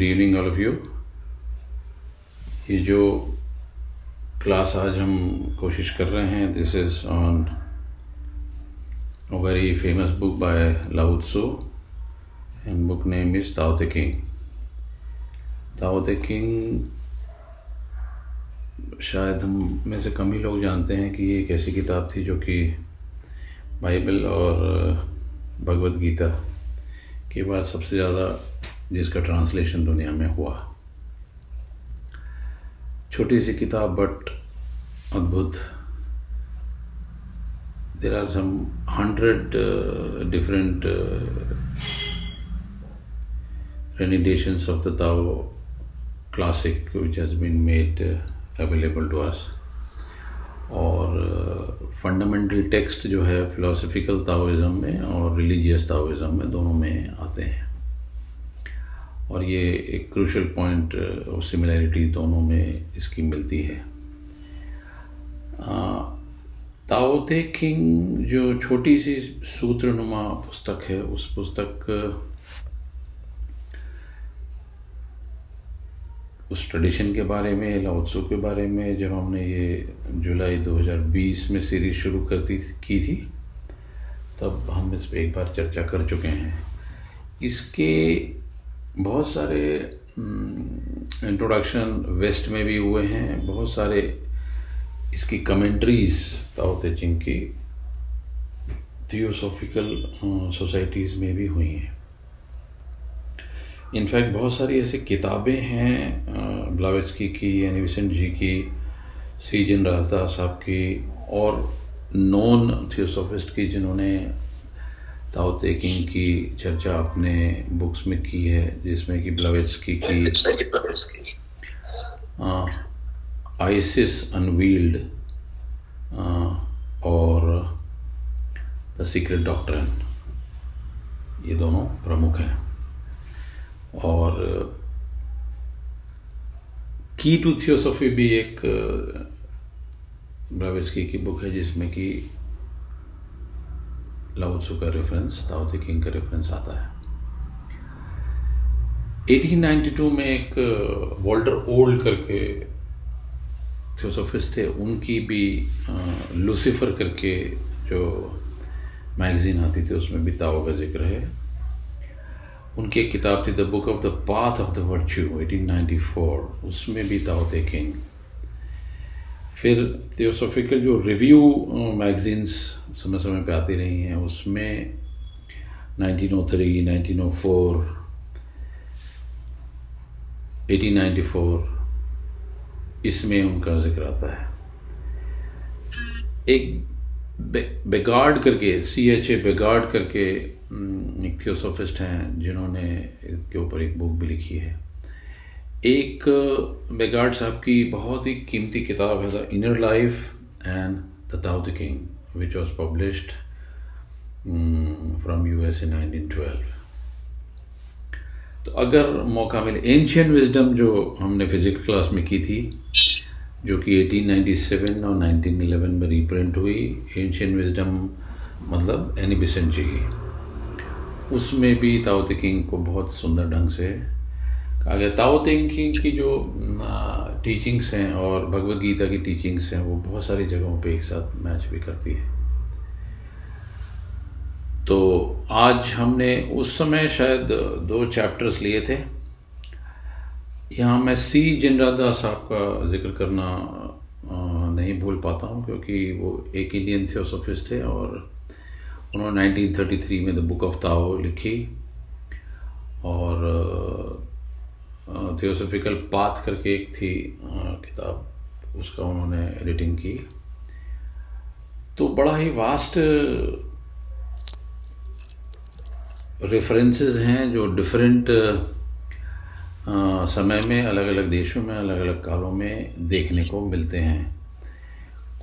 Good evening all of you ये जो class आज हम कोशिश कर रहे हैं this is on very famous book by Lao Tzu and book name is king Tao the king शायद हम में से कम ही लोग जानते हैं कि ये एक ऐसी किताब थी जो कि बाइबल और भगवत गीता के बाद सबसे ज़्यादा जिसका ट्रांसलेशन दुनिया में हुआ। छोटी सी किताब बट अद्भुत। There are some hundred different of the Tao classic which has been made uh, available to us. और फंडामेंटल uh, टेक्स्ट जो है फिलोसफिकल ताओइज़म में और रिलीजियस ताओइज़म में दोनों में आते हैं। और ये एक क्रूशल पॉइंट और सिमिलैरिटी दोनों में इसकी मिलती है। ताओ ते किंग जो छोटी सी सूत्रनुमा पुस्तक है, उस पुस्तक उस ट्रेडिशन के बारे में लाउत्सो के बारे में, जब हमने ये जुलाई 2020 में सीरीज़ शुरू करती, की थी, तब हम इस पर एक बार चर्चा कर चुके हैं। इसके बहुत सारे इंट्रोडक्शन वेस्ट में भी हुए हैं, बहुत सारे इसकी कमेंट्रीज ताओ चिंग की थियोसॉफिकल सोसाइटीज़ में भी हुई हैं। इनफैक्ट बहुत सारी ऐसी किताबें हैं ब्लावेट्सकी की यानी विसेंट जी की सी जिन राजदास साहब की, और नॉन थियोसोफिस्ट की जिन्होंने ताओ तेकिंग की चर्चा अपने बुक्स में की है, जिसमें कि ब्लवेट्सकी की। आइसिस अनवील्ड और द सीक्रेट डॉक्टर ये दोनों प्रमुख हैं। और की टू थियोसॉफी भी एक, ब्लावेट्सकी की बुक है, जिसमें कि लाउत्सु का रेफरेंस ताओ किंग का रेफरेंस आता है। 1892 में एक वॉल्टर ओल्ड करके थियोसोफिस्ट थे, उनकी भी लूसीफर करके जो मैगजीन आती थी, उसमें भी ताओ का ज़िक्र है। उनकी एक किताब थी the book of the path of the virtue 1894 उसमें भी ताओ किंग फिर थियोसॉफिकल जो रिव्यू मैगजीन्स समय समय पे आती रही हैं उसमें 1903, 1904, 1894 इसमें उनका ज़िक्र आता है। एक बेगार्ड करके सी एच ए बेगार्ड करके एक थियोसोफिस्ट हैं जिन्होंने इसके ऊपर एक बुक भी लिखी है। एक बेगार्ड साहब की बहुत ही कीमती किताब है the inner life and the the king which was published from U S A nineteen तो अगर मौका मिले एंशियन विजडम जो हमने फिजिक्स क्लास में की थी, जो कि 1897 और 1911 में रीप्रिंट हुई एंशियन विजडम मतलब एनी की उसमें भी ताओ किंग को बहुत सुंदर ढंग से कहा गया ताओ किंग की जो टीचिंग्स हैं और भगवत गीता की टीचिंग्स हैं, वो बहुत सारी जगहों पे एक साथ मैच भी करती है। तो आज हमने उस समय शायद दो चैप्टर्स लिए थे। यहाँ मैं सी जिनरादा साहब का ज़िक्र करना नहीं भूल पाता हूँ, क्योंकि वो एक इंडियन थियोसोफिस्ट थे और उन्होंने 1933 में द बुक ऑफ़ ताओ लिखी और थियोसोफिकल पाथ करके एक थी किताब, उसका उन्होंने एडिटिंग की। तो बड़ा ही वास्ट रेफरेंसेस हैं जो डिफरेंट समय में अलग अलग देशों में अलग अलग कालों में देखने को मिलते हैं।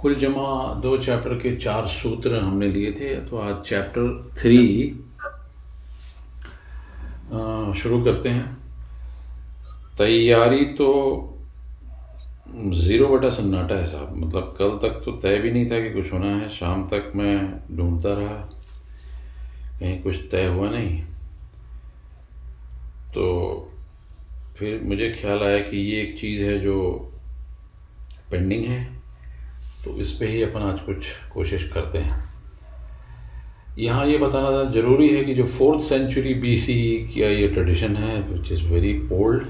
कुल जमा दो चैप्टर के चार सूत्र हमने लिए थे तो आज चैप्टर थ्री शुरू करते हैं। तैयारी तो ज़ीरो बटा सन्नाटा है साहब। मतलब कल तक तो तय भी नहीं था कि कुछ होना है। शाम तक मैं ढूंढता रहा। कहीं कुछ तय हुआ नहीं। तो फिर मुझे ख्याल आया कि ये एक चीज़ है जो पेंडिंग है। तो इस पे ही अपन आज कुछ कोशिश करते हैं। यहाँ ये बताना था, ज़रूरी है कि जो फोर्थ सेंचुरी बीसी का ये ट्रेडिशन है विच इज़ वेरी ओल्ड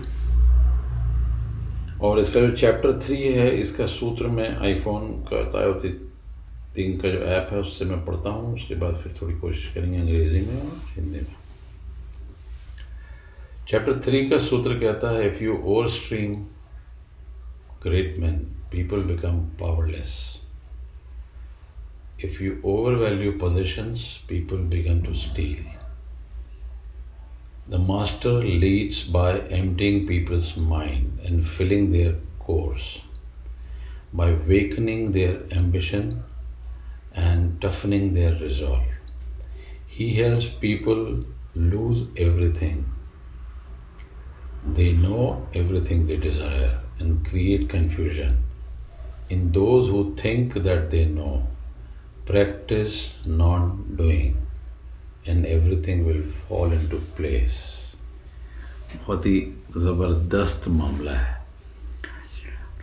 और इसका जो चैप्टर थ्री है इसका सूत्र में आईफोन का तायोती तीन का जो ऐप है उससे मैं पढ़ता हूँ उसके बाद फिर थोड़ी कोशिश करेंगे अंग्रेज़ी में और हिंदी में चैप्टर थ्री का सूत्र कहता है if you overesteem great man people become powerless if you overvalue possessions, people become to steal. The master leads by emptying people's mind and filling their course, by wakening their ambition and toughening their resolve. He helps people lose everything. They know everything they desire and create confusion in those who think that they know practice non doing and everything will fall into place बहुत ही ज़बरदस्त मामला है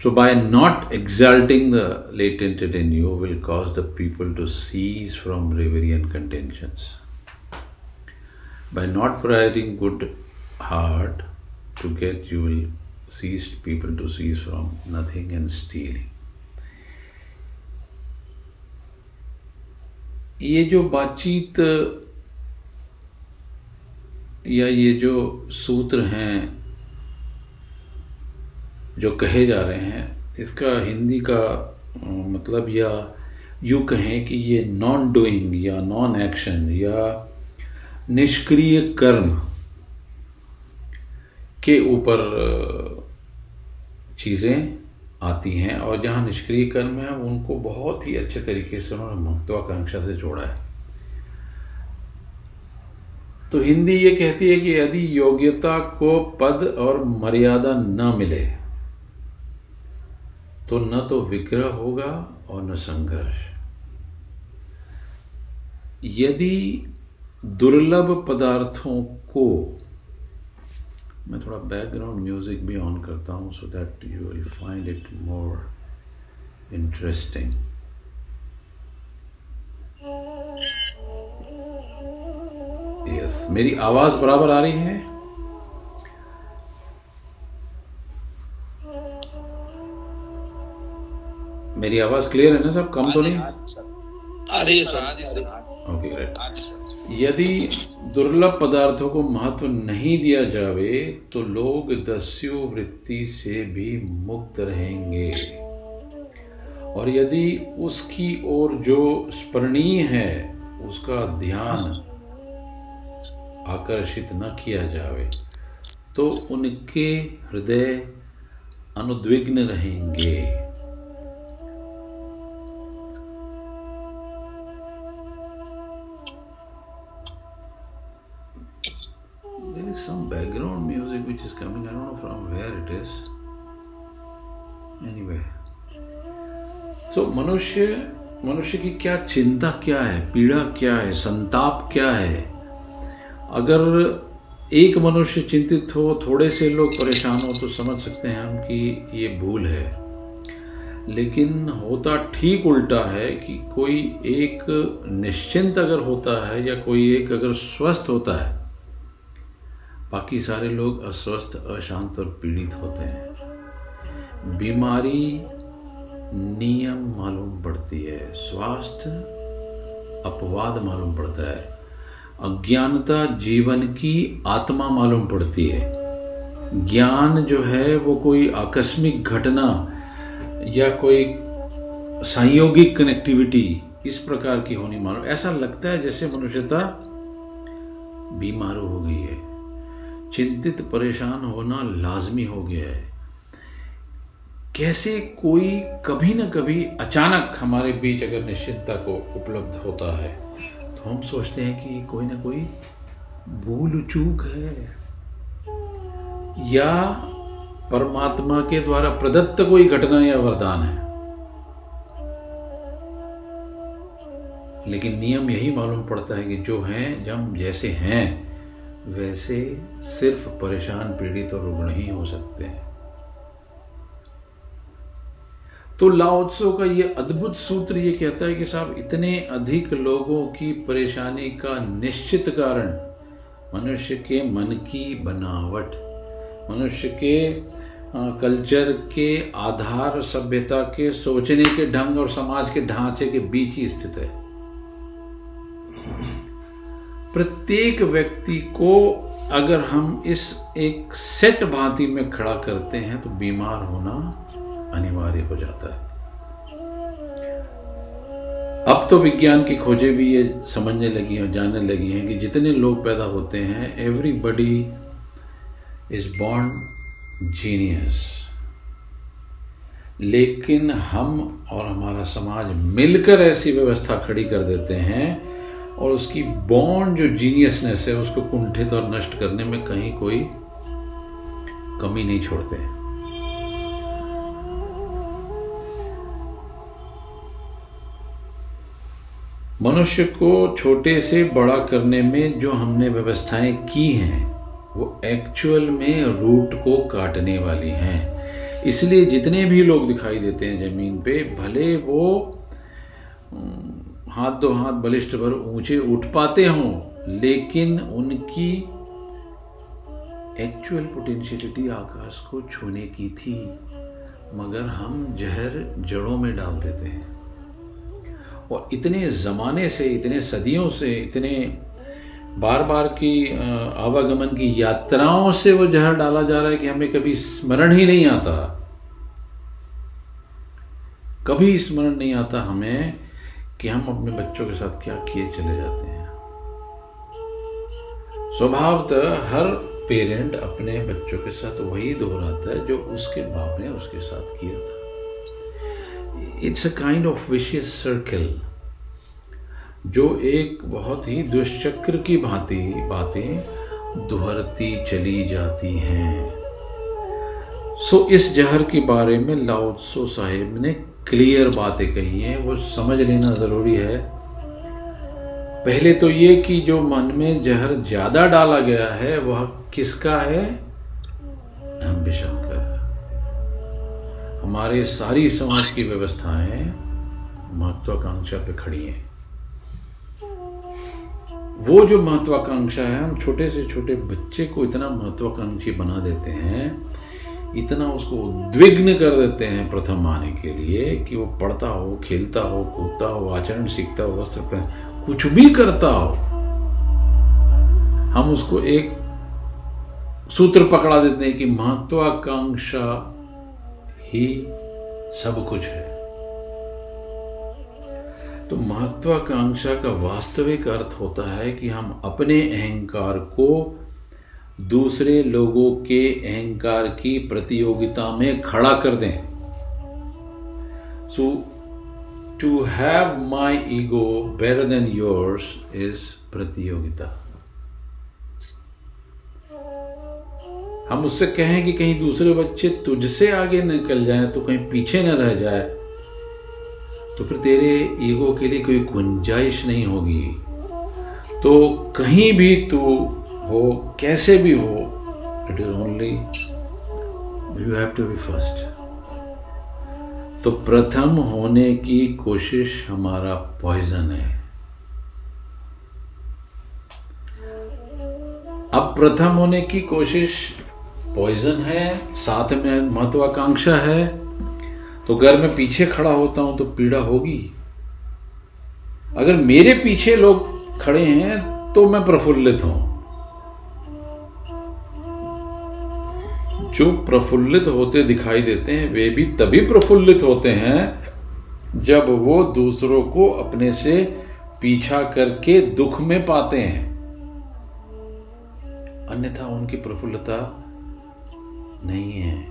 So, by not exalting the latent in you, will cause the people to cease from reverie and contentions. By not providing good heart to get, you will cease people to cease from nothing and stealing. ये जो बातचीत या ये जो सूत्र हैं जो कहे जा रहे हैं, इसका हिंदी का मतलब या यू कहें कि ये नॉन डूइंग या नॉन एक्शन या निष्क्रिय कर्म के ऊपर चीज़ें आती हैं और जहाँ निष्क्रिय कर्म है, उनको बहुत ही अच्छे तरीके से उन्होंने महत्वाकांक्षा से जोड़ा है। तो हिंदी ये कहती है कि यदि योग्यता को पद और मर्यादा न मिले तो न तो विग्रह होगा और न संघर्ष। यदि दुर्लभ पदार्थों को, मैं थोड़ा बैकग्राउंड म्यूज़िक भी ऑन करता हूँ so that you will find it more interesting yes मेरी आवाज़ बराबर आ रही है? मेरी आवाज़ क्लियर है ना सब? कम तो नहीं? आ रही है सर। ओके ग्रेट यदि दुर्लभ पदार्थों को महत्व नहीं दिया जावे तो लोग दस्यु वृत्ति से भी मुक्त रहेंगे। और यदि उसकी ओर जो स्मरणीय है उसका ध्यान आकर्षित न किया जावे तो उनके हृदय अनुद्विग्न रहेंगे। Some which is coming from where it is any so मनुष्य मनुष्य की क्या चिंता क्या है? पीड़ा क्या है? संताप क्या है? अगर एक मनुष्य चिंतित हो, थोड़े से लोग परेशान हो तो समझ सकते हैं हम कि ये भूल है। लेकिन होता ठीक उल्टा है कि कोई एक निश्चिंत अगर होता है या कोई एक अगर स्वस्थ होता है, बाकी सारे लोग अस्वस्थ, अशांत और पीड़ित होते हैं। बीमारी नियम मालूम पड़ती है, स्वास्थ्य अपवाद मालूम पड़ता है। अज्ञानता जीवन की आत्मा मालूम पड़ती है। ज्ञान जो है वो कोई आकस्मिक घटना या कोई संयोगिक कनेक्टिविटी इस प्रकार की होनी मालूम। ऐसा लगता है जैसे मनुष्यता बीमार हो गई है। चिंतित, परेशान होना लाजमी हो गया है। कैसे कोई कभी ना कभी अचानक हमारे बीच अगर निश्चिंतता को उपलब्ध होता है? हम सोचते हैं कि कोई ना कोई भूल चूक है। या परमात्मा के द्वारा प्रदत्त कोई घटना या वरदान है। लेकिन नियम यही मालूम पड़ता है कि जो हैं, जब जैसे हैं, वैसे सिर्फ़ परेशान, पीड़ित और रुग्ण ही हो सकते हैं। तो लाओत्सो का ये अद्भुत सूत्र ये कहता है कि साहब, इतने अधिक लोगों की परेशानी का निश्चित कारण मनुष्य के मन की बनावट, मनुष्य के कल्चर के आधार सभ्यता के सोचने के ढंग और समाज के ढांचे के बीच ही स्थित है। प्रत्येक व्यक्ति को अगर हम इस एक सेट भांति में खड़ा करते हैं तो बीमार होना अनिवार्य हो जाता है। अब तो विज्ञान की खोजें भी ये समझने लगी हैं, जानने लगी हैं कि जितने लोग पैदा होते हैं एवरीबडी इज़ बॉर्न जीनियस लेकिन हम और हमारा समाज मिलकर ऐसी व्यवस्था खड़ी कर देते हैं और उसकी बॉन्ड जो जीनियसनेस है, उसको कुंठित और नष्ट करने में कहीं कोई कमी नहीं छोड़ते मनुष्य को छोटे से बड़ा करने में जो हमने व्यवस्थाएँ की हैं, वो एक्चुअल में रूट को काटने वाली हैं। इसलिए जितने भी लोग दिखाई देते हैं ज़मीन पे, भले वो हाथ दो हाथ बलिष्ठ भर ऊँचे उठ पाते हों, लेकिन उनकी एक्चुअल पोटेंशियलिटी आकाश को छूने की थी। मगर हम जहर जड़ों में डाल देते हैं। और इतने ज़माने से, इतने सदियों से, इतने बार बार की आवागमन की यात्राओं से वो जहर डाला जा रहा है कि हमें कभी स्मरण ही नहीं आता। कभी स्मरण नहीं आता हमें कि हम अपने बच्चों के साथ क्या किए चले जाते हैं। स्वभावतः हर पेरेंट अपने बच्चों के साथ वही दोहराता है जो उसके बाप ने उसके साथ किया था। It's a kind of vicious circle जो एक बहुत ही दुष्चक्र की भांति बातें दोहरती चली जाती हैं। सो so, इस जहर के बारे में लाउत्सो साहेब ने क्लियर बातें कही हैं। वो समझ लेना ज़रूरी है। पहले तो ये कि जो मन में जहर ज़्यादा डाला गया है वह किसका है? एम्बिशन हमारे सारी समाज की व्यवस्थाएँ महत्वाकांक्षा पे खड़ी हैं। वो जो महत्वाकांक्षा है, हम छोटे से छोटे बच्चे को इतना महत्वाकांक्षी बना देते हैं, इतना उसको उद्विग्न कर देते हैं प्रथम आने के लिए कि वो पढ़ता हो, खेलता हो, कूदता हो, आचरण सीखता हो, वस्त्र कुछ भी करता हो, हम उसको एक सूत्र पकड़ा देते हैं कि महत्वाकांक्षा ही सब कुछ है। तो महत्वाकांक्षा का वास्तविक अर्थ होता है कि हम अपने अहंकार को दूसरे लोगों के अहंकार की प्रतियोगिता में खड़ा कर दें। So to have my ego better than yours is प्रतियोगिता। हम उससे कहें कि कहीं दूसरे बच्चे तुझसे आगे निकल जाएँ तो कहीं पीछे न रह जाए। तो फिर तेरे ईगो के लिए कोई गुंजाइश नहीं होगी। तो कहीं भी तू हो, कैसे भी हो it is only you have to be first तो प्रथम होने की कोशिश हमारा पॉइजन है। अब प्रथम होने की कोशिश पॉइजन है, साथ में महत्वाकांक्षा है तो अगर मैं पीछे खड़ा होता हूँ तो पीड़ा होगी। अगर मेरे पीछे लोग खड़े हैं तो मैं प्रफुल्लित हूँ। जो प्रफुल्लित होते दिखाई देते हैं, वे भी तभी प्रफुल्लित होते हैं जब वो दूसरों को अपने से पीछा करके दुख में पाते हैं। अन्यथा उनकी प्रफुल्लता नहीं है।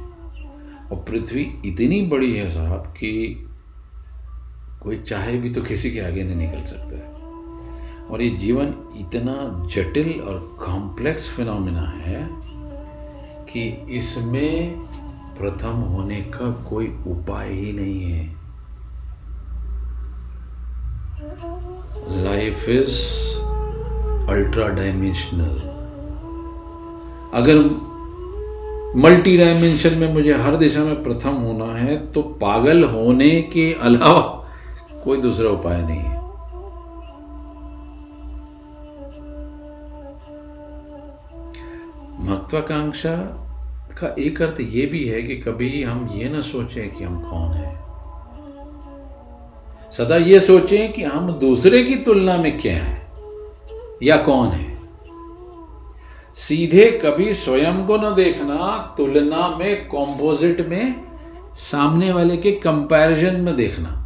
और पृथ्वी इतनी बड़ी है साहब कि कोई चाहे भी तो किसी के आगे नहीं निकल सकता है। और ये जीवन इतना जटिल और कॉम्प्लेक्स फिनोमिना है कि इसमें प्रथम होने का कोई उपाय ही नहीं है। लाइफ इज़ अल्ट्रा डायमेंशनल अगर मल्टी डायमेंशन में मुझे हर दिशा में प्रथम होना है तो पागल होने के अलावा कोई दूसरा उपाय नहीं है। महत्वाकांक्षा का एक अर्थ यह भी है कि कभी हम ये ना सोचें कि हम कौन हैं। सदा ये सोचें कि हम दूसरे की तुलना में क्या हैं, या कौन है। सीधे कभी स्वयं को न देखना, तुलना में कॉम्पोजिट में सामने वाले के कंपैरिजन में देखना।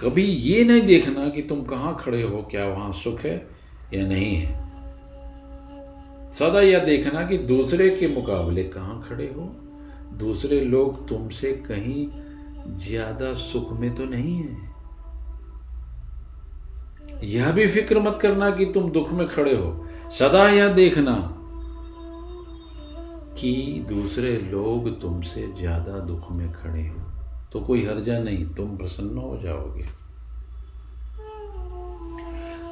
कभी ये नहीं देखना कि तुम कहाँ खड़े हो, क्या वहाँ सुख है या नहीं है। सदा यह देखना कि दूसरे के मुकाबले कहाँ खड़े हो। दूसरे लोग तुमसे कहीं ज़्यादा सुख में तो नहीं है। यह भी फ़िक्र मत करना कि तुम दुख में खड़े हो। सदा यह देखना कि दूसरे लोग तुमसे ज़्यादा दुख में खड़े हो। तो कोई हर्जा नहीं, तुम प्रसन्न हो जाओगे।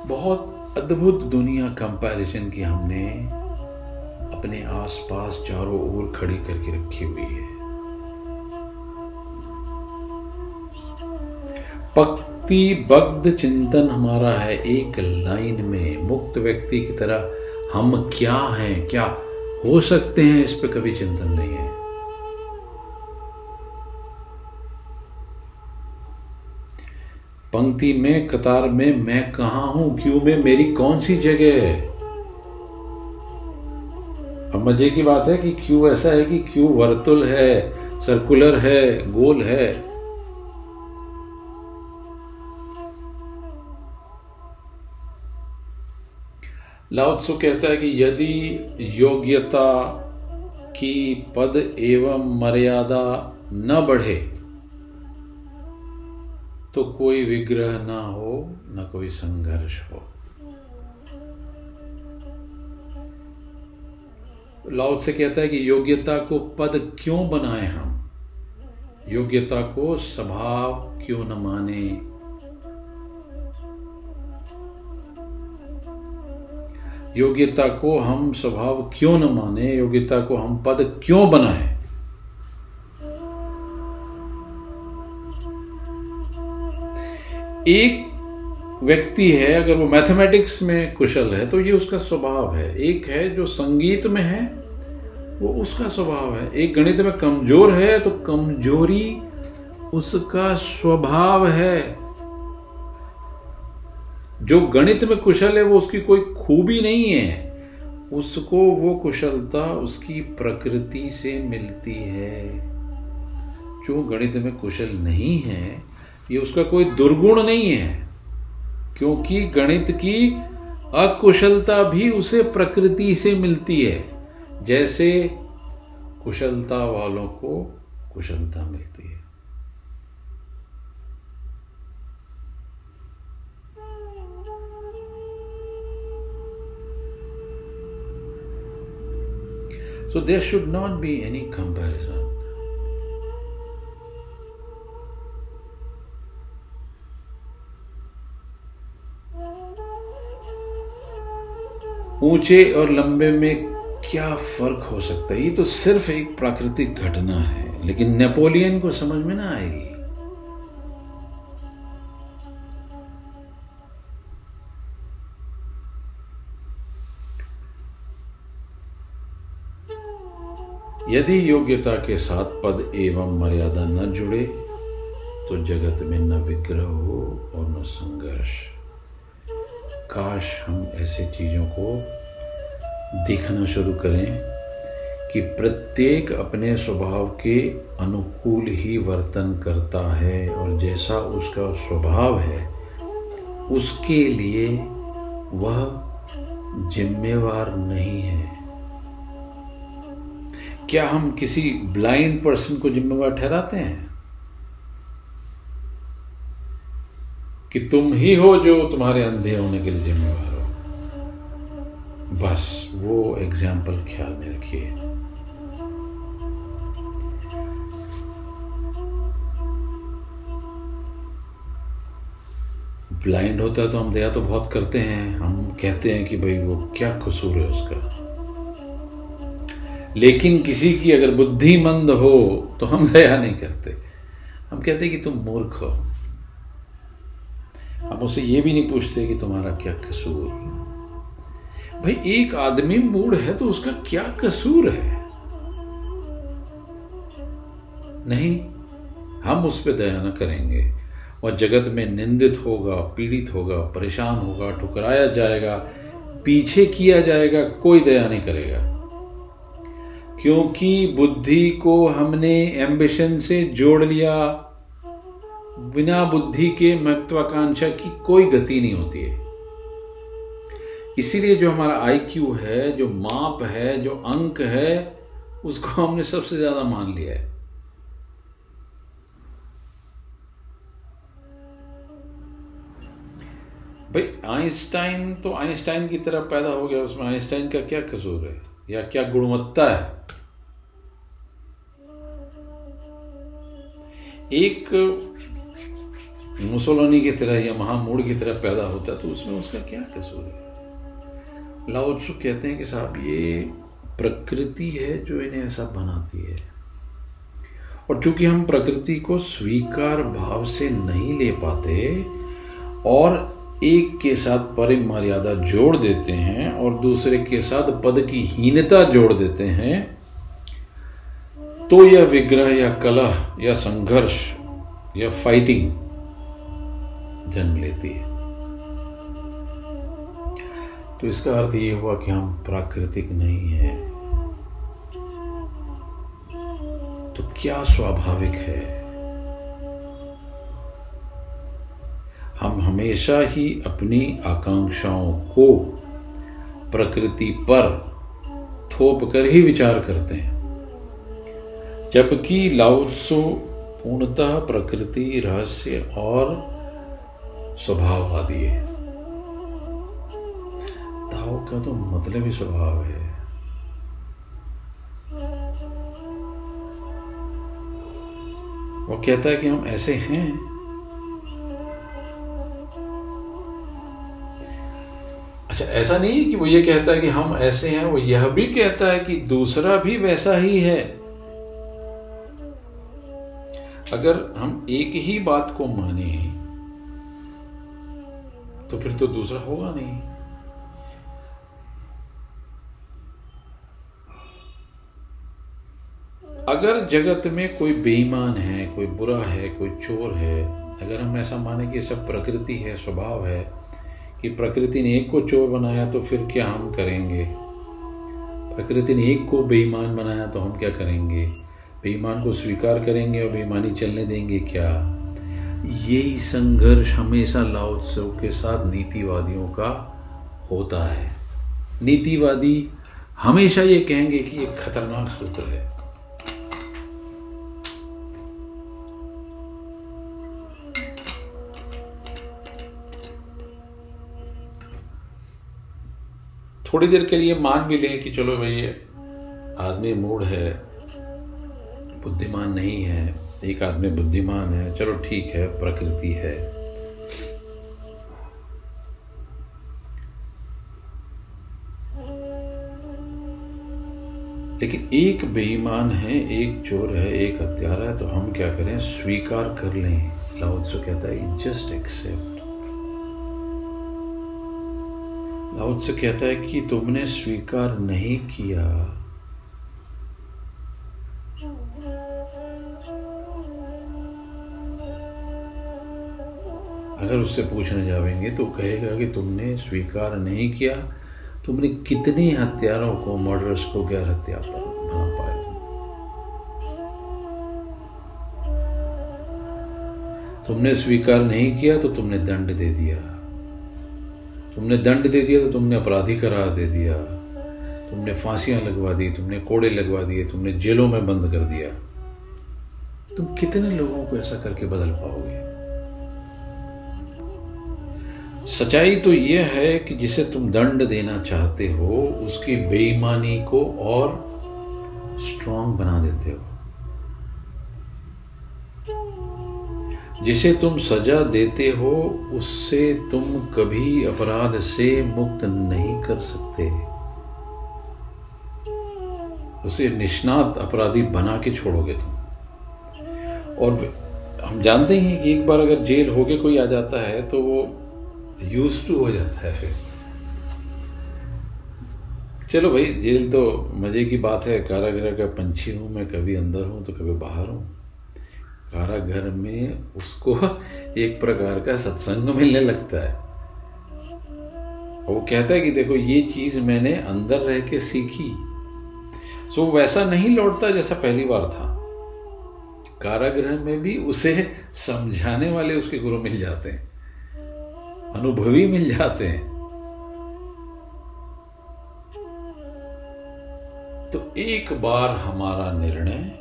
बहुत अद्भुत दुनिया कंपैरिजन की हमने अपने आसपास चारों ओर खड़ी करके रखी हुई है। पक्ति बग्ध चिंतन हमारा है एक लाइन में। मुक्त व्यक्ति की तरह हम क्या हैं, क्या हो सकते हैं, इस पर कभी चिंतन नहीं है। पंक्ति में, कतार में, मैं कहा हूँ, क्यों में, मेरी कौन सी जगह है? अब मज़े की बात है कि क्यों ऐसा है कि क्यों वर्तुल है, सर्कुलर है, गोल है। लाउत्सु कहता है कि यदि योग्यता की पद एवं मर्यादा न बढ़े तो कोई विग्रह ना हो, न कोई संघर्ष हो। लाउत से कहता है कि योग्यता को पद क्यों बनाए हम? योग्यता को स्वभाव क्यों न माने? योग्यता को हम स्वभाव क्यों न माने, योग्यता को हम पद क्यों बनाए? एक व्यक्ति है, अगर वो मैथमेटिक्स में कुशल है तो ये उसका स्वभाव है। एक है जो संगीत में है, वो उसका स्वभाव है। एक गणित में कमज़ोर है तो कमज़ोरी उसका स्वभाव है। जो गणित में कुशल है, वो उसकी कोई खूबी नहीं है। उसको वो कुशलता उसकी प्रकृति से मिलती है। जो गणित में कुशल नहीं है, ये उसका कोई दुर्गुण नहीं है, क्योंकि गणित की अकुशलता भी उसे प्रकृति से मिलती है। जैसे कुशलता वालों को कुशलता मिलती है। So there should not be any comparison. ऊँचे और लंबे में क्या फ़र्क हो सकता है ये तो सिर्फ़ एक प्राकृतिक घटना है, लेकिन नेपोलियन को समझ में ना आएगी यदि योग्यता के साथ पद एवं मर्यादा न जुड़े तो जगत में न विग्रह हो और न संघर्ष। काश हम ऐसे चीज़ों को देखना शुरू करें कि प्रत्येक अपने स्वभाव के अनुकूल ही वर्तन करता है और जैसा उसका स्वभाव है, उसके लिए वह जिम्मेवार नहीं है। क्या हम किसी ब्लाइंड पर्सन को जिम्मेवार ठहराते हैं? कि तुम ही हो जो तुम्हारे अंधे होने के लिए जिम्मेवार हो। बस वो एग्ज़ाम्पल ख्याल में रखिए। ब्लाइंड होता है तो हम दया तो बहुत करते हैं। हम कहते हैं कि भाई वो क्या कसूर है उसका? लेकिन किसी की अगर बुद्धिमंद हो तो हम दया नहीं करते। हम कहते कि तुम मूर्ख हो। हम उसे ये भी नहीं पूछते कि तुम्हारा क्या कसूर भाई, एक आदमी मूड है तो उसका क्या कसूर है? नहीं, हम उस पर दया न करेंगे। और जगत में निंदित होगा, पीड़ित होगा, परेशान होगा, ठुकराया जाएगा, पीछे किया जाएगा, कोई दया नहीं करेगा। क्योंकि बुद्धि को हमने एम्बिशन से जोड़ लिया। बिना बुद्धि के महत्वाकांक्षा की कोई गति नहीं होती है। इसीलिए जो हमारा आईक्यू है, जो माप है, जो अंक है, उसको हमने सबसे ज़्यादा मान लिया है। भाई, आइंस्टाइन तो आइंस्टाइन की तरह पैदा हो गया, उसमें आइंस्टाइन का क्या कसूर है? या क्या गुणवत्ता है? एक मुसोलोनी की तरह या महामूड की तरह पैदा होता है तो उसमें उसका क्या कसूर है? लाओत्सु कहते हैं कि साहब, ये प्रकृति है जो इन्हें ऐसा बनाती है। और चूँकि हम प्रकृति को स्वीकार भाव से नहीं ले पाते, और एक के साथ परिम मर्यादा जोड़ देते हैं और दूसरे के साथ पद की हीनता जोड़ देते हैं तो यह विग्रह या कलह या संघर्ष या फाइटिंग जन्म लेती है। तो इसका अर्थ ये हुआ कि हम प्राकृतिक नहीं है। तो क्या स्वाभाविक है? हम हमेशा ही अपनी आकांक्षाओं को प्रकृति पर थोप कर ही विचार करते हैं। जबकि लाउत्सो पूर्णतः प्रकृति, रहस्य और स्वभाववादी है। ताओ का तो मतलब ही स्वभाव है। वो कहता है कि हम ऐसे हैं अच्छा ऐसा नहीं है कि वो ये कहता है कि हम ऐसे हैं, वो यह भी कहता है कि दूसरा भी वैसा ही है। अगर हम एक ही बात को माने तो फिर तो दूसरा होगा नहीं। अगर जगत में कोई बेईमान है, कोई बुरा है, कोई चोर है, अगर हम ऐसा माने कि सब प्रकृति है, स्वभाव है कि प्रकृति ने एक को चोर बनाया तो फिर क्या हम करेंगे? प्रकृति ने एक को बेईमान बनाया तो हम क्या करेंगे? बेईमान को स्वीकार करेंगे और बेईमानी चलने देंगे क्या? यही संघर्ष हमेशा लाओत्सव के साथ नीतिवादियों का होता है। नीतिवादी हमेशा ये कहेंगे कि ये खतरनाक सूत्र है। थोड़ी देर के लिए मान भी लें कि चलो भाई ये आदमी मूड है, बुद्धिमान नहीं है, एक आदमी बुद्धिमान है, चलो ठीक है, प्रकृति है। लेकिन एक बेईमान है, एक चोर है, एक हत्यारा है तो हम क्या करें? स्वीकार कर लें। लाउत्सु कहता है जस्ट एक्सेप्ट लाउत्सु कहता है कि तुमने स्वीकार नहीं किया। अगर उससे पूछने जाएँगे तो कहेगा कि तुमने स्वीकार नहीं किया। तुमने कितने हत्यारों को मर्डर्स को गैर हत्या पर बना पाए तुम? तुमने स्वीकार नहीं किया तो तुमने दंड दे दिया। तुमने दंड दे दिया तो तुमने अपराधी करार दे दिया। तुमने फांसियाँ लगवा दी, तुमने कोड़े लगवा दिए, तुमने जेलों में बंद कर दिया। तुम कितने लोगों को ऐसा करके बदल पाओगे? सच्चाई तो यह है कि जिसे तुम दंड देना चाहते हो, उसकी बेईमानी को और स्ट्रांग बना देते हो। जिसे तुम सजा देते हो, उससे तुम कभी अपराध से मुक्त नहीं कर सकते। उसे निष्णात अपराधी बना के छोड़ोगे तुम। और हम जानते हैं कि एक बार अगर जेल हो के कोई आ जाता है तो वो यूज़ टू हो जाता है फिर। चलो भाई, जेल तो मज़े की बात है। कारागृह का पंछी हूँ मैं, कभी अंदर हूँ तो कभी बाहर हूँ। कारागर में उसको एक प्रकार का सत्संग मिलने लगता है। वो कहता है कि देखो, ये चीज़ मैंने अंदर रह के सीखी। सो वैसा नहीं लौटता जैसा पहली बार था। कारागृह में भी उसे समझाने वाले उसके गुरु मिल जाते हैं। अनुभवी मिल जाते हैं। तो एक बार हमारा निर्णय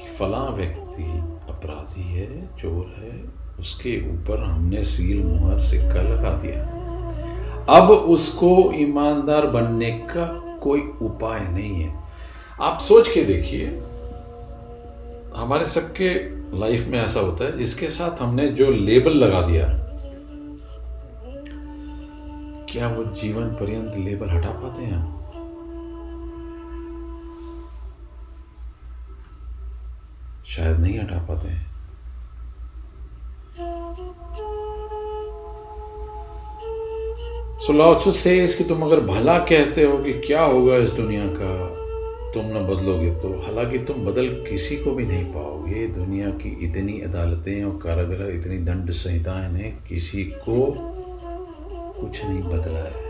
कि फला व्यक्ति अपराधी है, चोर है, उसके ऊपर हमने सील मुहर, सिक्का लगा दिया। अब उसको ईमानदार बनने का कोई उपाय नहीं है। आप सोच के देखिए, हमारे सबके लाइफ में ऐसा होता है, जिसके साथ हमने जो लेबल लगा दिया, क्या वो जीवन पर्यंत लेबल हटा पाते हैं हम? शायद नहीं हटा पाते हैं। सो से इसकी तुम अगर भला कहते हो कि क्या होगा इस दुनिया का, तुम न बदलोगे तो हालाँकि तुम बदल किसी को भी नहीं पाओगे। दुनिया की इतनी अदालतें और कारागृह इतनी दंड संहिताएँ ने किसी को कुछ नहीं बदला है।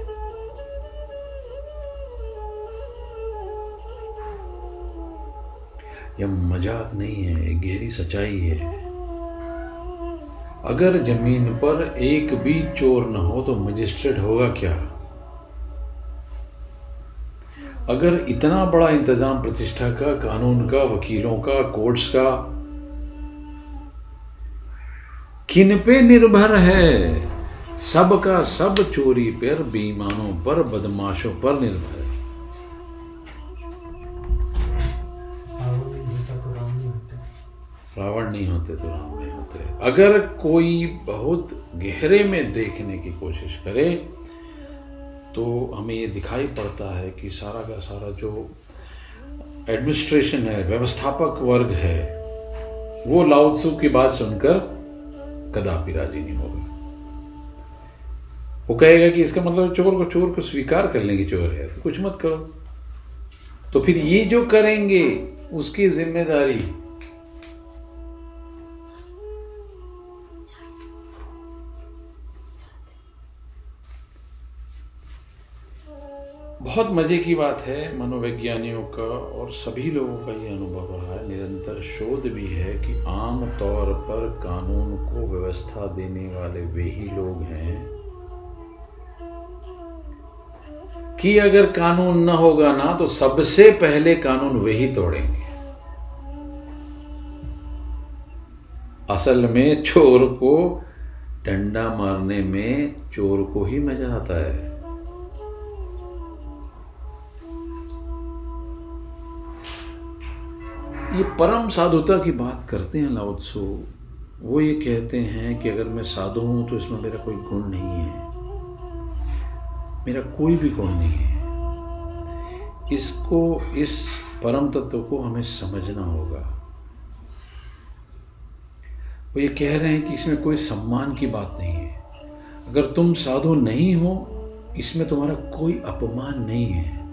यह मज़ाक नहीं है गहरी सच्चाई है। अगर ज़मीन पर एक भी चोर न हो तो मजिस्ट्रेट होगा क्या? अगर इतना बड़ा इंतज़ाम प्रतिष्ठा का, कानून का, वकीलों का, कोर्ट्स का, किन पे निर्भर है? सब का सब चोरी पर, बेईमानों पर, बदमाशों पर निर्भर है। रावण नहीं होते तो राम नहीं होते। अगर कोई बहुत गहरे में देखने की कोशिश करे तो हमें ये दिखाई पड़ता है कि सारा का सारा जो एडमिनिस्ट्रेशन है, व्यवस्थापक वर्ग है, वो लाउत्सु की बात सुनकर कदापि राज़ी नहीं होगा। वो कहेगा कि इसका मतलब चोर को चोर को स्वीकार कर लेंगे चोर है तो कुछ मत करो। तो फिर ये जो करेंगे, उसकी ज़िम्मेदारी बहुत मज़े की बात है मनोवैज्ञानियों का और सभी लोगों का ये अनुभव रहा है। निरंतर शोध भी है कि आम तौर पर कानून को व्यवस्था देने वाले वे ही लोग हैं कि अगर कानून न होगा ना तो सबसे पहले कानून वे ही तोड़ेंगे। असल में चोर को डंडा मारने में चोर को ही मज़ा आता है। ये परम साधुता की बात करते हैं लाउत्सु वो ये कहते हैं कि अगर मैं साधु हूँ तो इसमें मेरा कोई गुण नहीं है। मेरा कोई भी गुण नहीं है। इसको, इस परम तत्व को हमें समझना होगा। वो ये कह रहे हैं कि इसमें कोई सम्मान की बात नहीं है। अगर तुम साधु नहीं हो, इसमें तुम्हारा कोई अपमान नहीं है।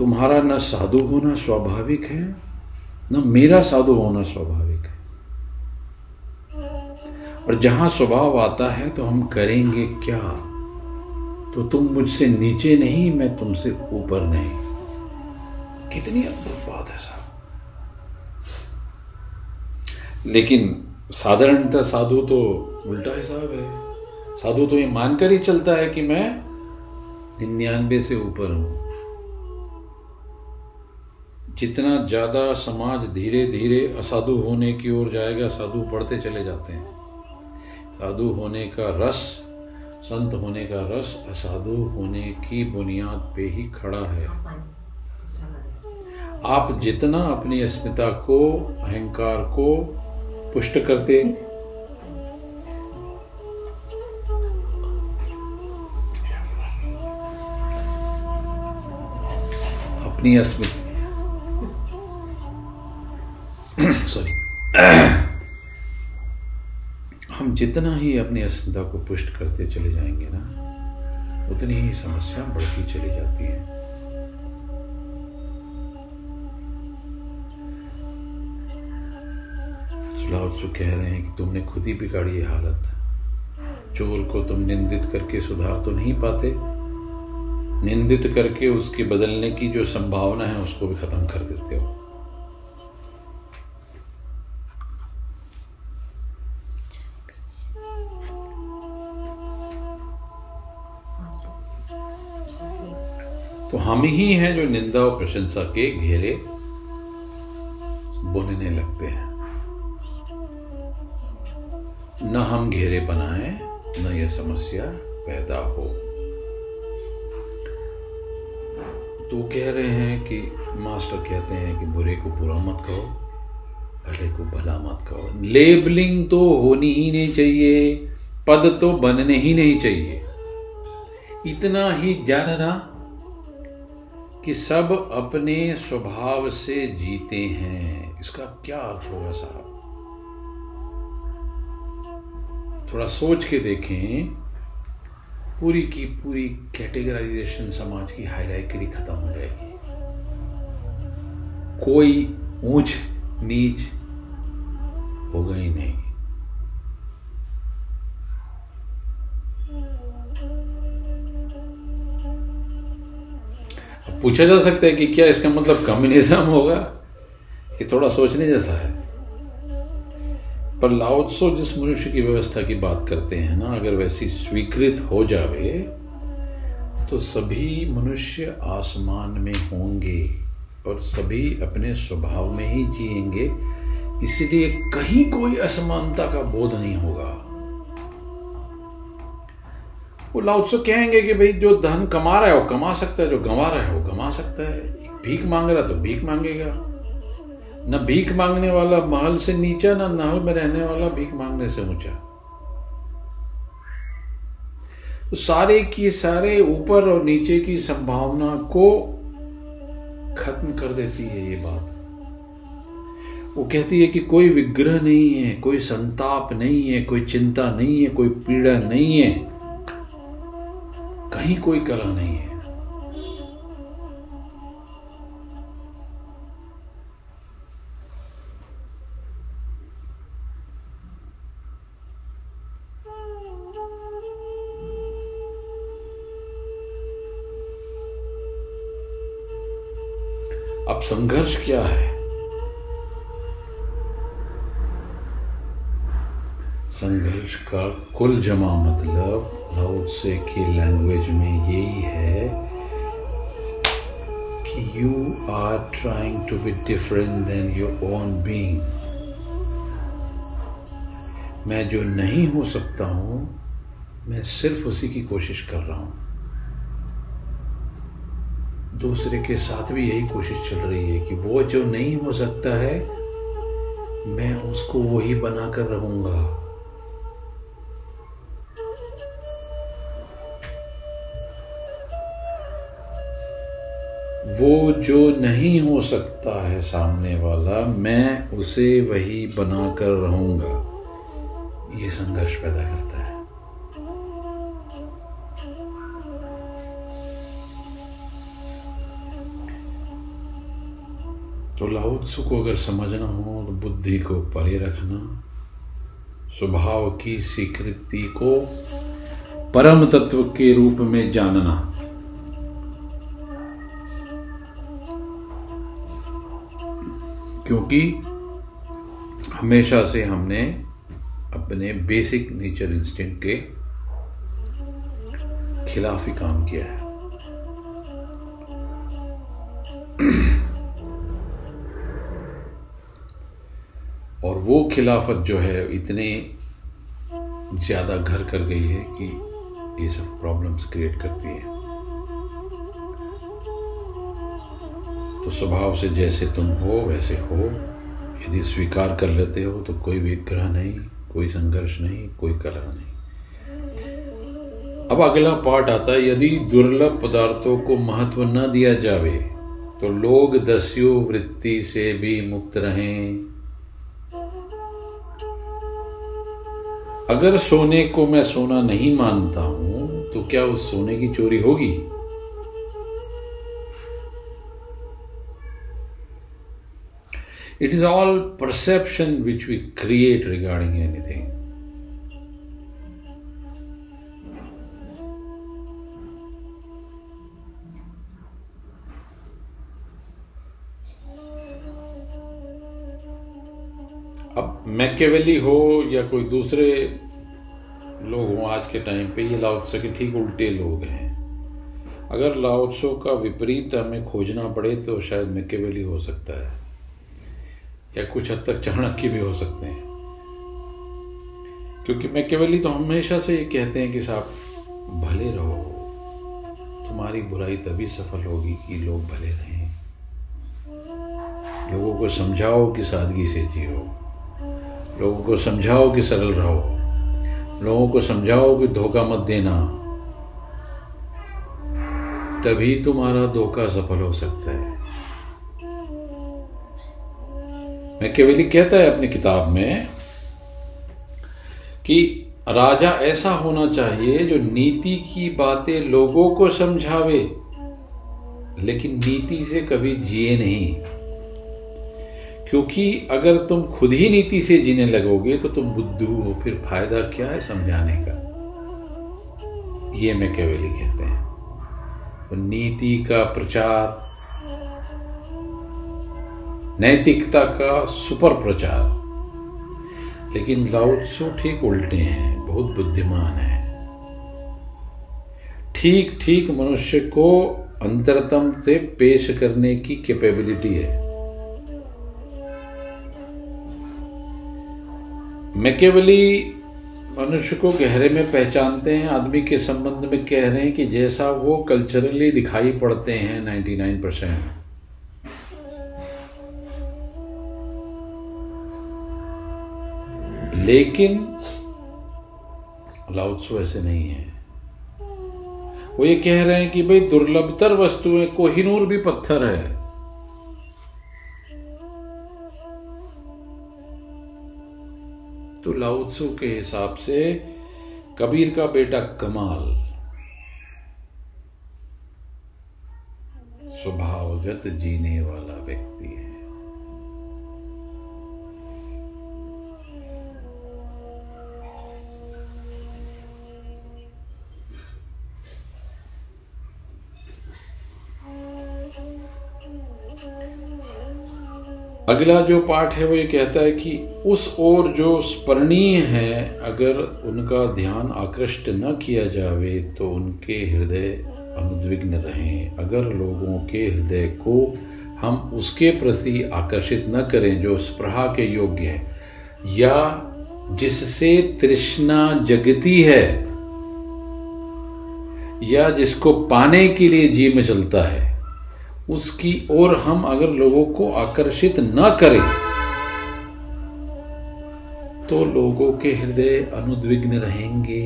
तुम्हारा न साधु होना स्वाभाविक है, न मेरा साधु होना स्वाभाविक है। और जहाँ स्वभाव आता है तो हम करेंगे क्या? तो तुम मुझसे नीचे नहीं, मैं तुमसे ऊपर नहीं। कितनी अद्भुत बात है साहब। लेकिन साधारणतः साधु तो उल्टा हिसाब है। साधु तो ये मानकर ही चलता है कि मैं निन्यानवे से ऊपर हूँ। जितना ज़्यादा समाज धीरे धीरे असाधु होने की ओर जाएगा, साधु पढ़ते चले जाते हैं। साधु होने का रस, संत होने का रस असाधु होने की बुनियाद पे ही खड़ा है। आप जितना अपनी अस्मिता को, अहंकार को पुष्ट करते अपनी अस्मिता सॉरी हम जितना ही अपनी अस्मिता को पुष्ट करते चले जाएँगे ना, उतनी ही समस्या बढ़ती चली जाती है। लाउत्सु कह रहे हैं कि तुमने खुद ही बिगाड़ी ये हालत। चोर को तुम निंदित करके सुधार तो नहीं पाते। निंदित करके उसके बदलने की जो संभावना है, उसको भी खत्म कर देते हो। हम ही हैं जो निंदा और प्रशंसा के घेरे बुनने लगते हैं। न हम घेरे बनाए, न यह समस्या पैदा हो। तो कह रहे हैं कि मास्टर कहते हैं कि बुरे को बुरा मत कहो, भले को भला मत कहो। लेबलिंग तो होनी ही नहीं चाहिए, पद तो बनने ही नहीं चाहिए। इतना ही जानना कि सब अपने स्वभाव से जीते हैं। इसका क्या अर्थ होगा साहब? थोड़ा सोच के देखें। पूरी की पूरी कैटेगराइजेशन समाज की हायराइकरी खत्म हो जाएगी। कोई ऊंच, नीच होगा ही नहीं। पूछा जा सकता है कि क्या इसका मतलब कम्युनिज्म होगा? ये थोड़ा सोचने जैसा है। पर लाओत्सो जिस मनुष्य की व्यवस्था की बात करते हैं ना, अगर वैसी स्वीकृत हो जावे तो सभी मनुष्य आसमान में होंगे और सभी अपने स्वभाव में ही जिएँगे। इसलिए कहीं कोई असमानता का बोध नहीं होगा। वो लाउत्सो कहेंगे कि भाई, जो धन कमा रहा है, वो कमा सकता है, जो गंवा रहा है, वो गंवा सकता है। भीख मांग रहा तो भीख मांगेगा। न भीख मांगने वाला महल से नीचा, न नहल में रहने वाला भीख मांगने से ऊँचा। तो सारे की सारे ऊपर और नीचे की संभावना को खत्म कर देती है ये बात। वो कहती है कि कोई विग्रह नहीं है, कोई संताप नहीं है, कोई चिंता नहीं है, कोई पीड़ा नहीं है। कहीं कोई कला नहीं है। अब संघर्ष क्या है? संघर्ष का कुल जमा मतलब लाउत्से की लैंग्वेज में यही है कि you are trying to be different than your own being मैं जो नहीं हो सकता हूँ, मैं सिर्फ़ उसी की कोशिश कर रहा हूँ। दूसरे के साथ भी यही कोशिश चल रही है कि वो जो नहीं हो सकता है, मैं उसको वही बनाकर रहूँगा। वो जो नहीं हो सकता है सामने वाला, मैं उसे वही बनाकर रहूँगा। ये संघर्ष पैदा करता है। तो लाउत्सु को अगर समझना हो तो बुद्धि को परे रखना, स्वभाव की स्वीकृति को परम तत्व के रूप में जानना। क्योंकि हमेशा से हमने अपने बेसिक नेचर इंस्टिंक्ट के खिलाफ ही काम किया है। और वो खिलाफत जो है, इतने ज़्यादा घर कर गई है कि ये सब प्रॉब्लम्स क्रिएट करती है। तो स्वभाव से जैसे तुम हो, वैसे हो। यदि स्वीकार कर लेते हो तो कोई विग्रह नहीं, कोई संघर्ष नहीं, कोई कलह नहीं। अब अगला पार्ट आता है, यदि दुर्लभ पदार्थों को महत्व न दिया जावे तो लोग दस्यु वृत्ति से भी मुक्त रहें। अगर सोने को मैं सोना नहीं मानता हूँ तो क्या उस सोने की चोरी होगी? It is all perception which we create regarding anything. अब मैकेवेली हो या कोई दूसरे लोग हों आज के टाइम पे, ये लाउत्सो के ठीक उल्टे लोग हैं अगर लाउत्सो का विपरीत हमें खोजना पड़े तो शायद मैकेवेली हो सकता है या कुछ हद तक चाणक्य भी हो सकते हैं। क्योंकि मैं केवल ही तो हमेशा से ये कहते हैं कि साहब, भले रहो, तुम्हारी बुराई तभी सफल होगी कि लोग भले रहें। लोगों को समझाओ कि सादगी से जियो। लोगों को समझाओ कि सरल रहो। लोगों को समझाओ कि धोखा मत देना। तभी तुम्हारा धोखा सफल हो सकता है। मैकेवेली कहता है अपनी किताब में कि राजा ऐसा होना चाहिए जो नीति की बातें लोगों को समझावे, लेकिन नीति से कभी जिए नहीं। क्योंकि अगर तुम खुद ही नीति से जीने लगोगे तो तुम बुद्धू हो, फिर फ़ायदा क्या है समझाने का? ये मैकेवेली कहते हैं। तो नीति का प्रचार नैतिकता का सुपर प्रचार लेकिन लाउत्सो ठीक उल्टे हैं, बहुत बुद्धिमान है। ठीक ठीक मनुष्य को अंतरतम से पेश करने की कैपेबिलिटी है। मैकेवली मनुष्य को गहरे में पहचानते हैं, आदमी के संबंध में कह रहे हैं कि जैसा वो कल्चरली दिखाई पड़ते हैं 99 परसेंट लेकिन लाउत्सु ऐसे नहीं है। वो ये कह रहे हैं कि भाई दुर्लभतर वस्तुएँ कोहिनूर भी पत्थर है। तो लाउत्सु के हिसाब से कबीर का बेटा कमाल स्वभावगत जीने वाला व्यक्ति है। अगला जो पाठ है वो ये कहता है कि उस ओर जो स्मरणीय है, अगर उनका ध्यान आकृष्ट न किया जावे तो उनके हृदय अनुद्विग्न रहें। अगर लोगों के हृदय को हम उसके प्रति आकर्षित न करें, जो स्प्रहा के योग्य है, या जिससे तृष्णा जगती है, या जिसको पाने के लिए जी में चलता है उसकी ओर हम अगर लोगों को आकर्षित न करें तो लोगों के हृदय अनुद्विग्न रहेंगे।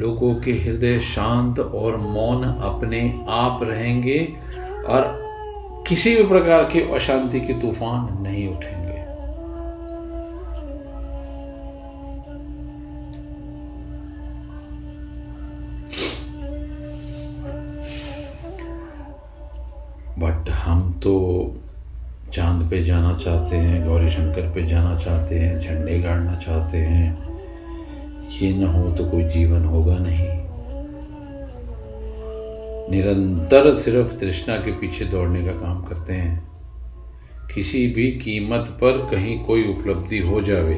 लोगों के हृदय शांत और मौन अपने आप रहेंगे और किसी भी प्रकार के अशांति के तूफ़ान नहीं उठेंगे। चाँद पे जाना चाहते हैं, गौरी शंकर पे जाना चाहते हैं, झंडे गाड़ना चाहते हैं, ये न हो तो कोई जीवन होगा नहीं। निरंतर सिर्फ़ तृष्णा के पीछे दौड़ने का काम करते हैं। किसी भी कीमत पर कहीं कोई उपलब्धि हो जावे।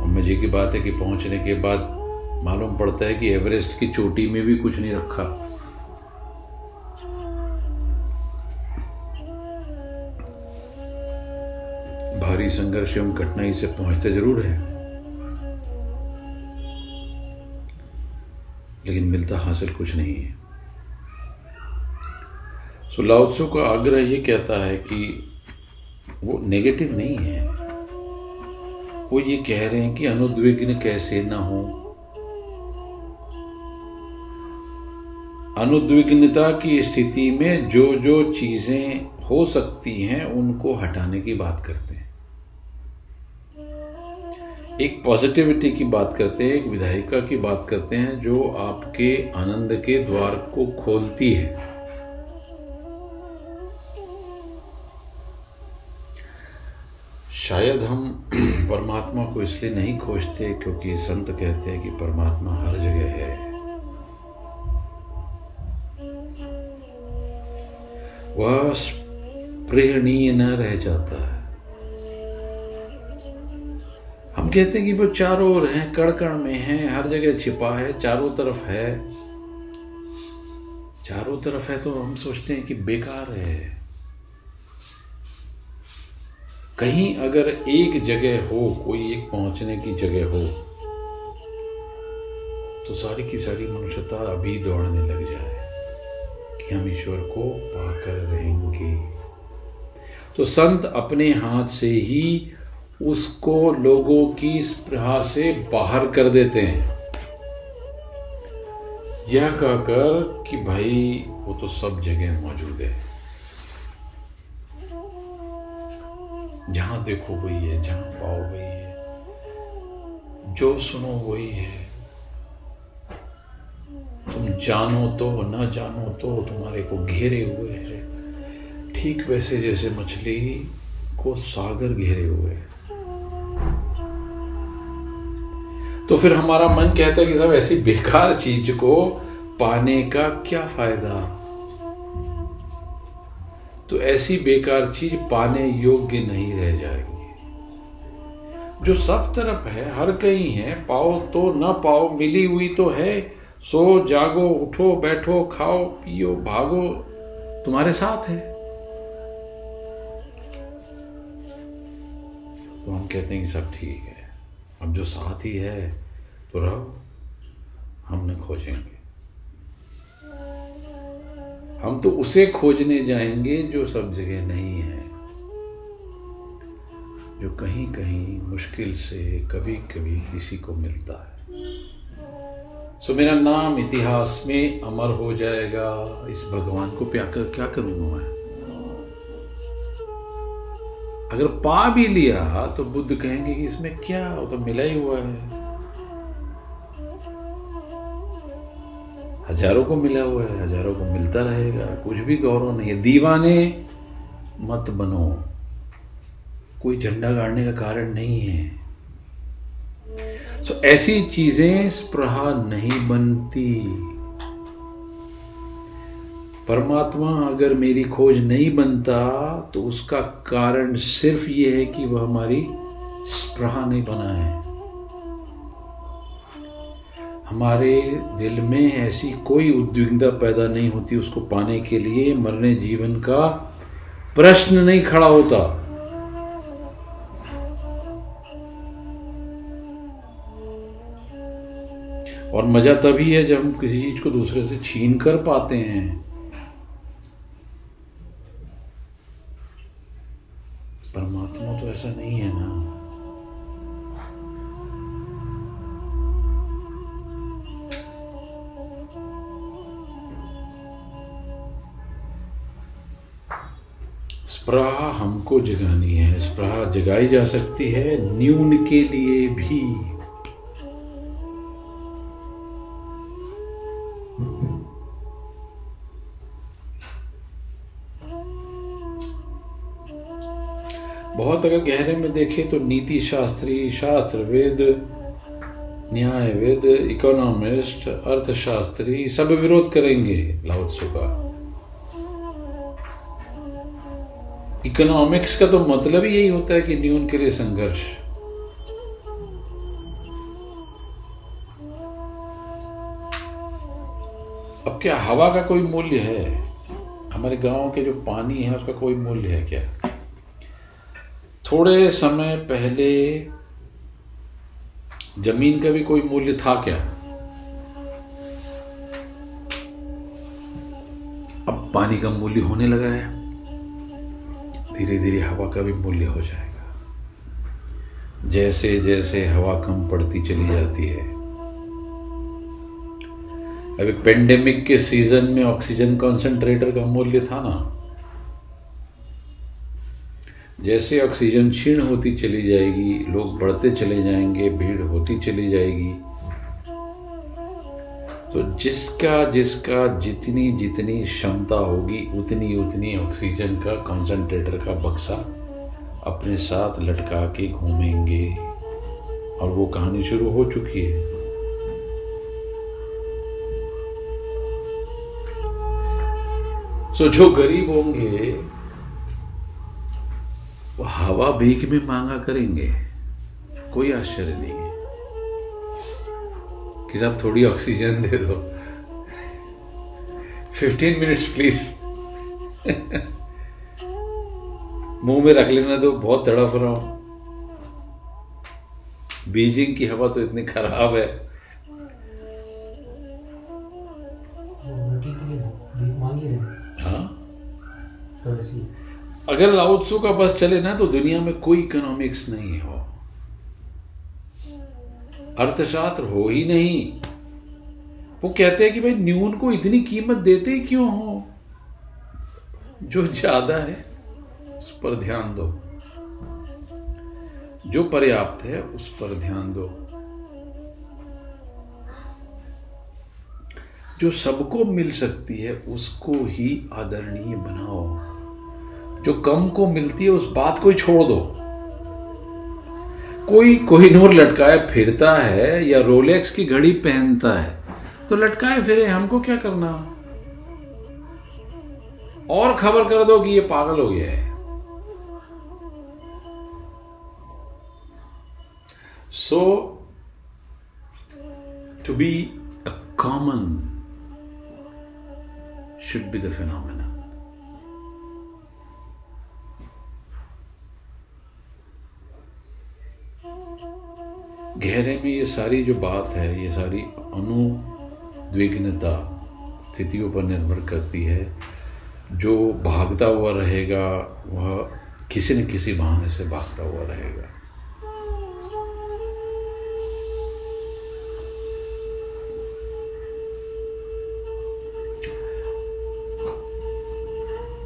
और मज़े की बात है कि पहुँचने के बाद मालूम पड़ता है कि एवरेस्ट की चोटी में भी कुछ नहीं रखा। भारी संघर्ष एवं कठिनाई से पहुँचते ज़रूर है। लेकिन मिलता हासिल कुछ नहीं है। सो लाउत्सु का आग्रह ये कहता है कि वो नेगेटिव नहीं है। वो ये कह रहे हैं कि अनुद्विग्न कैसे ना हो। अनुद्विग्नता की स्थिति में जो जो चीज़ें हो सकती हैं, उनको हटाने की बात करते हैं। एक पॉजिटिविटी की बात करते हैं, एक विधायिका की बात करते हैं, जो आपके आनंद के द्वार को खोलती है। शायद हम परमात्मा को इसलिए नहीं खोजते क्योंकि संत कहते हैं कि परमात्मा हर जगह है। वह स्पृहणीय न रह जाता है। हम कहते हैं कि वो चारों ओर है कण कण में है, हर जगह छिपा है, चारों तरफ़ है। चारों तरफ़ है तो हम सोचते हैं कि बेकार है। कहीं अगर एक जगह हो, कोई एक पहुँचने की जगह हो तो सारी की सारी मनुष्यता अभी दौड़ने लग जाए कि हम ईश्वर को पाकर रहेंगे। तो संत अपने हाथ से ही उसको लोगों की स्प्रहा से बाहर कर देते हैं। यह कहकर कि भाई, वो तो सब जगह मौजूद है। जहाँ देखो वही है, जहाँ पाओ वही है। जो सुनो वही है। तुम जानो तो ना जानो तो तुम्हारे को घेरे हुए है। ठीक वैसे जैसे मछली को सागर घेरे हुए है। तो फिर हमारा मन कहता है कि सब ऐसी बेकार चीज़ को पाने का क्या फ़ायदा? तो ऐसी बेकार चीज़ पाने योग्य नहीं रह जाएगी। जो सब तरफ़ है, हर कहीं है, पाओ तो ना पाओ, मिली हुई तो है। सो जागो, उठो, बैठो, खाओ, पियो, भागो, तुम्हारे साथ है। तो हम कहते हैं कि सब ठीक है। अब जो साथ ही है तो रहो हम न खोजेंगे। हम तो उसे खोजने जाएँगे जो सब जगह नहीं है, जो कहीं कहीं मुश्किल से कभी कभी किसी को मिलता है। सो मेरा नाम इतिहास में अमर हो जाएगा। इस भगवान को प्या कर, क्या करूँगा मैं? अगर पा भी लिया तो बुद्ध कहेंगे कि इसमें क्या वो तो मिला ही हुआ है। हज़ारों को मिला हुआ है, हज़ारों को मिलता रहेगा, कुछ भी गौरव नहीं है। दीवाने मत बनो। कोई झंडा गाड़ने का कारण नहीं है। सो ऐसी चीज़ें स्प्रहा नहीं बनती। परमात्मा अगर मेरी खोज नहीं बनता तो उसका कारण सिर्फ़ ये है कि वह हमारी स्प्रहा नहीं बना है। हमारे दिल में ऐसी कोई उद्विग्नता पैदा नहीं होती उसको पाने के लिए मरने जीवन का प्रश्न नहीं खड़ा होता। और मज़ा तभी है जब हम किसी चीज़ को दूसरे से छीन कर पाते हैं। परमात्मा तो ऐसा नहीं है ना। स्प्रहा हमको जगानी है, स्प्रहा जगाई जा सकती है, न्यून के लिए भी। बहुत अगर गहरे में देखें तो नीति शास्त्री, शास्त्र वेद, न्याय वेद, इकोनॉमिस्ट, अर्थशास्त्री, सब विरोध करेंगे लाउत्सु का इकोनॉमिक्स का तो मतलब ही यही होता है कि न्यून के लिए संघर्ष। अब क्या हवा का कोई मूल्य है? हमारे गाँव के जो पानी है, उसका कोई मूल्य है क्या? थोड़े समय पहले ज़मीन का भी कोई मूल्य था क्या? अब पानी का मूल्य होने लगा है। धीरे धीरे हवा का भी मूल्य हो जाएगा। जैसे जैसे हवा कम पड़ती चली जाती है। अभी पेंडेमिक के सीज़न में ऑक्सीजन कॉन्सेंट्रेटर का मूल्य था ना? जैसे ऑक्सीजन क्षीण होती चली जाएगी, लोग बढ़ते चले जाएँगे, भीड़ होती चली जाएगी तो जिसका जिसका जितनी जितनी क्षमता होगी, उतनी उतनी ऑक्सीजन का कंसंट्रेटर का बक्सा अपने साथ लटका के घूमेंगे। और वो कहानी शुरू हो चुकी है। सो जो गरीब होंगे, वो हवा भीख में मांगा करेंगे। कोई आश्चर्य नहीं है। कि साहब थोड़ी ऑक्सीजन दे दो। फिफ्टीन मिनट्स प्लीज़ मुँह में रख लेना तो बहुत तड़फ रहा हूँ। बीजिंग की हवा तो इतनी खराब है। हाँ? अगर लाउत्सु का बस चले ना तो दुनिया में कोई इकोनॉमिक्स नहीं हो। अर्थशास्त्र हो ही नहीं। वो कहते हैं कि भाई, न्यून को इतनी कीमत देते ही क्यों हो? जो ज़्यादा है, उस पर ध्यान दो। जो पर्याप्त है, उस पर ध्यान दो। जो सबको मिल सकती है, उसको ही आदरणीय बनाओ। जो कम को मिलती है, उस बात को ही छोड़ दो। कोई कोहिनूर लटकाए फिरता है या रोलेक्स की घड़ी पहनता है तो लटकाए फिरे, हमको क्या करना? और खबर कर दो कि ये पागल हो गया है। So to be a common should be the phenomena गहरे में ये सारी जो बात है, ये सारी अनुद्विग्नता स्थितियों पर निर्भर करती है। जो भागता हुआ रहेगा, वह किसी न किसी बहाने से भागता हुआ रहेगा।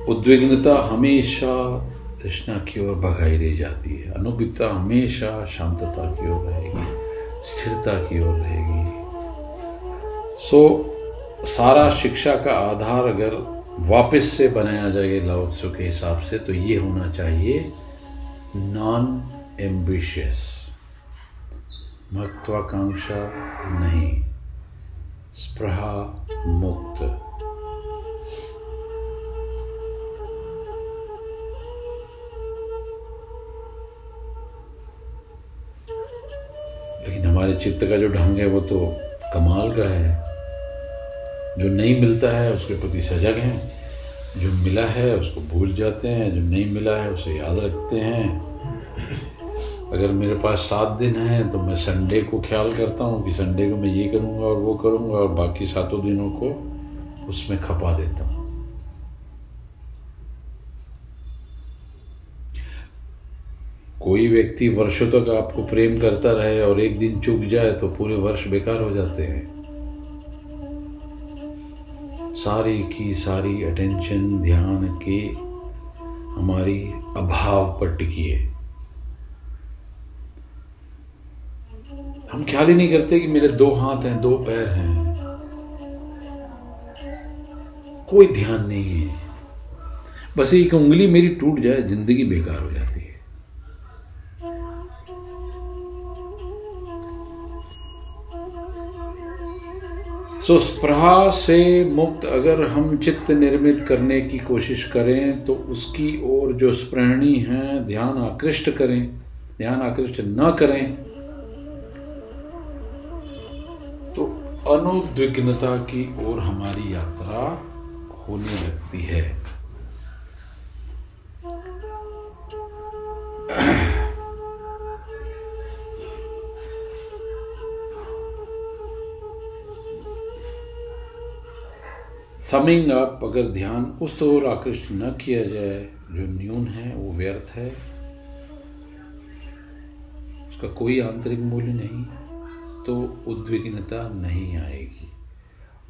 उद्विग्नता हमेशा तृष्णा की ओर भगाई ले जाती है। अनुभिता हमेशा शांतता की ओर रहेगी, स्थिरता की ओर रहेगी। सो सारा शिक्षा का आधार अगर वापस से बनाया जाएगा लाओत्सु के हिसाब से तो ये होना चाहिए नॉन एम्बिशियस महत्वाकांक्षा नहीं, स्प्रहा मुक्त। लेकिन हमारे चित्त का जो ढंग है, वो तो कमाल का है। जो नहीं मिलता है, उसके प्रति सजग हैं। जो मिला है, उसको भूल जाते हैं। जो नहीं मिला है, उसे याद रखते हैं। अगर मेरे पास सात दिन हैं तो मैं संडे को ख्याल करता हूँ कि संडे को मैं ये करूँगा और वो करूँगा और बाकी सातों दिनों को उसमें खपा देता हूँ। कोई व्यक्ति वर्षों तक आपको प्रेम करता रहे और एक दिन चुक जाए तो पूरे वर्ष बेकार हो जाते हैं। सारी की सारी अटेंशन ध्यान के हमारी अभाव पर टिकी है। हम ख्याल ही नहीं करते कि मेरे दो हाथ हैं, दो पैर हैं। कोई ध्यान नहीं है। बस एक उंगली मेरी टूट जाए, ज़िंदगी बेकार हो जाती सो स्प्रहा से मुक्त अगर हम चित्त निर्मित करने की कोशिश करें तो उसकी ओर जो स्प्रहणी है, ध्यान आकृष्ट करें, ध्यान आकृष्ट न करें तो अनुद्विग्नता की ओर हमारी यात्रा होने लगती है। समिंग अप अगर ध्यान उस ओर आकृष्ट न किया जाए, जो न्यून है, वो व्यर्थ है। उसका कोई आंतरिक मूल्य नहीं तो उद्विग्नता नहीं आएगी।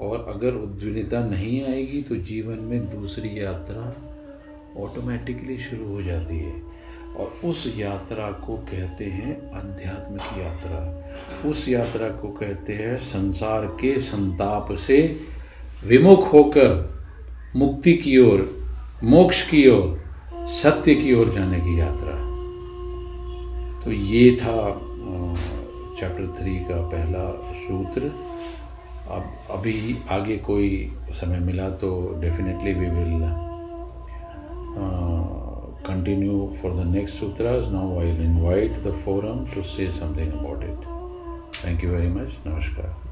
और अगर उद्विग्नता नहीं आएगी तो जीवन में दूसरी यात्रा ऑटोमेटिकली शुरू हो जाती है। और उस यात्रा को कहते हैं आध्यात्मिक यात्रा। उस यात्रा को कहते हैं संसार के संताप से विमुख होकर मुक्ति की ओर, मोक्ष की ओर, सत्य की ओर जाने की यात्रा। तो ये था चैप्टर थ्री का पहला सूत्र। अब अभी आगे कोई समय मिला तो definitely we will continue for the next सूत्र now I will invite the forum to say something about it thank you very much नमस्कार